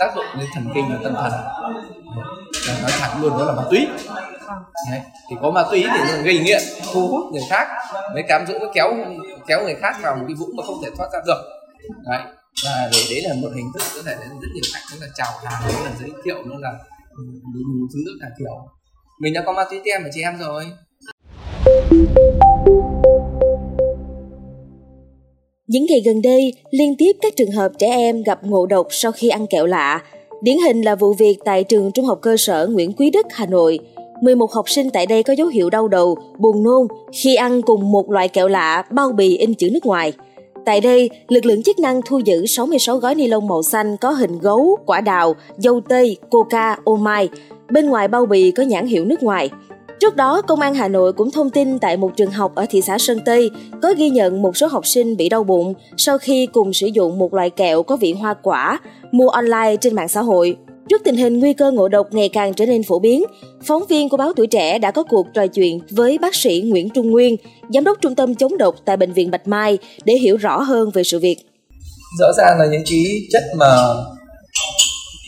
tác dụng lên thần kinh và tâm thần. Nói thẳng luôn đó là ma túy. Đấy. thì có ma túy thì gây nghiện thu hút người khác mới cám dỗ kéo kéo người khác vào một cái vũng mà không thể thoát ra được. Đấy và để đấy là một hình thức có thể đến rất nhiều cách đó là chào hàng đó là giới thiệu nó là đủ thứ cả kiểu. Mình đã có ma túy tem ở chị em rồi những ngày gần đây, liên tiếp các trường hợp trẻ em gặp ngộ độc sau khi ăn kẹo lạ. Điển hình là vụ việc tại trường trung học cơ sở Nguyễn Quý Đức, Hà Nội. 11 học sinh tại đây có dấu hiệu đau đầu, buồn nôn khi ăn cùng một loại kẹo lạ bao bì in chữ nước ngoài. Tại đây, lực lượng chức năng thu giữ 66 gói ni lông màu xanh có hình gấu, quả đào, dâu tây, coca, ô mai. Bên ngoài bao bì có nhãn hiệu nước ngoài. Trước đó, Công an Hà Nội cũng thông tin tại một trường học ở thị xã Sơn Tây có ghi nhận một số học sinh bị đau bụng sau khi cùng sử dụng một loại kẹo có vị hoa quả mua online trên mạng xã hội. Trước tình hình nguy cơ ngộ độc ngày càng trở nên phổ biến, phóng viên của báo Tuổi Trẻ đã có cuộc trò chuyện với bác sĩ Nguyễn Trung Nguyên, giám đốc trung tâm chống độc tại bệnh viện Bạch Mai để hiểu rõ hơn về sự việc. Rõ ràng là những cái chất mà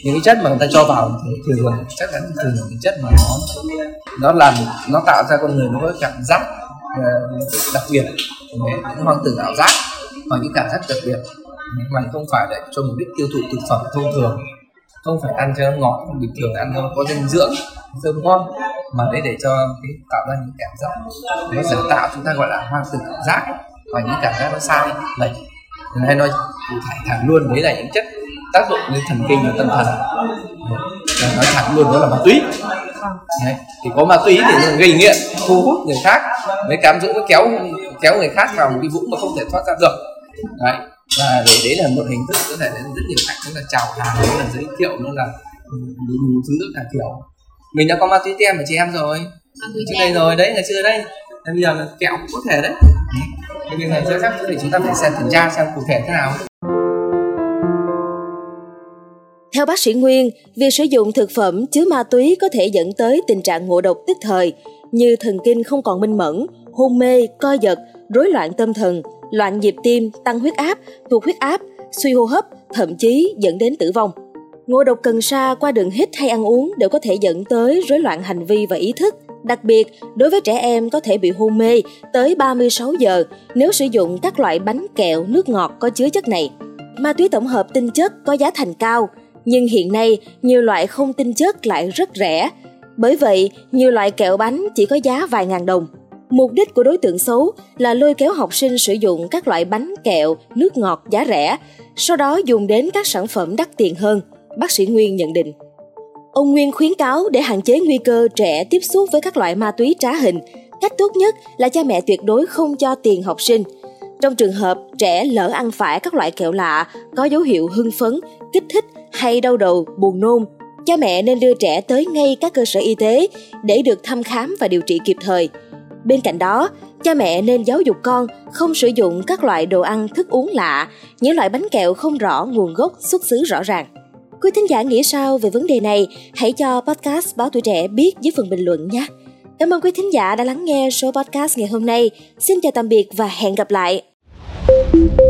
những cái chất mà người ta cho vào thì thường chắc chắn thường là những chất mà nó nó làm, nó tạo ra con người nó có cảm giác ờ, đặc biệt. Những hoang tưởng ảo giác hoặc những cảm giác đặc biệt. Mà không phải để cho mục đích tiêu thụ thực phẩm thông thường. Không phải ăn cho nó ngọt bình thường, ăn nó có dinh dưỡng, thơm ngon, mà đấy để cho cái, tạo ra những cảm giác. Nó giả tạo chúng ta gọi là hoang tưởng ảo giác và những cảm giác nó sai lệch. Hay nói cụ thể thẳng luôn, đấy là những chất tác dụng lên thần kinh và tâm thần. Nói thẳng luôn đó là ma túy. Đấy. thì có ma túy thì nó gây nghiện thu hút người khác mới cám dỗ nó kéo kéo người khác vào một cái vũng mà không thể thoát ra được. Đấy và để đấy là một hình thức có thể đến rất nhiều cách đó là chào hàng đó là giới thiệu nó là thứ cả kiểu. Mình đã có ma túy tem ở chị em rồi. Trước đây rồi đấy ngày xưa đấy bây giờ là kẹo cũng có thể đấy. Thì bây giờ chắc thì chúng ta phải xem kiểm tra xem cụ thể thế nào theo bác sĩ Nguyên, việc sử dụng thực phẩm chứa ma túy có thể dẫn tới tình trạng ngộ độc tức thời như thần kinh không còn minh mẫn, hôn mê, co giật, rối loạn tâm thần, loạn nhịp tim, tăng huyết áp, tụt huyết áp, suy hô hấp, thậm chí dẫn đến tử vong. Ngộ độc cần sa qua đường hít hay ăn uống đều có thể dẫn tới rối loạn hành vi và ý thức. Đặc biệt, đối với trẻ em có thể bị hôn mê tới 36 giờ nếu sử dụng các loại bánh kẹo, nước ngọt có chứa chất này. Ma túy tổng hợp tinh chất có giá thành cao, nhưng hiện nay nhiều loại không tinh chất lại rất rẻ. Bởi vậy, nhiều loại kẹo bánh chỉ có giá vài ngàn đồng. Mục đích của đối tượng xấu là lôi kéo học sinh sử dụng các loại bánh kẹo, nước ngọt giá rẻ, sau đó dùng đến các sản phẩm đắt tiền hơn, bác sĩ Nguyên nhận định. Ông Nguyên khuyến cáo để hạn chế nguy cơ trẻ tiếp xúc với các loại ma túy trá hình, cách tốt nhất là cha mẹ tuyệt đối không cho tiền học sinh. Trong trường hợp trẻ lỡ ăn phải các loại kẹo lạ có dấu hiệu hưng phấn, kích thích hay đau đầu, buồn nôn, cha mẹ nên đưa trẻ tới ngay các cơ sở y tế để được thăm khám và điều trị kịp thời. Bên cạnh đó, cha mẹ nên giáo dục con không sử dụng các loại đồ ăn thức uống lạ, những loại bánh kẹo không rõ nguồn gốc xuất xứ rõ ràng. Quý thính giả nghĩ sao về vấn đề này? Hãy cho podcast Báo Tuổi Trẻ biết dưới phần bình luận nhé. Cảm ơn quý thính giả đã lắng nghe số podcast ngày hôm nay. Xin chào tạm biệt và hẹn gặp lại. Thank you.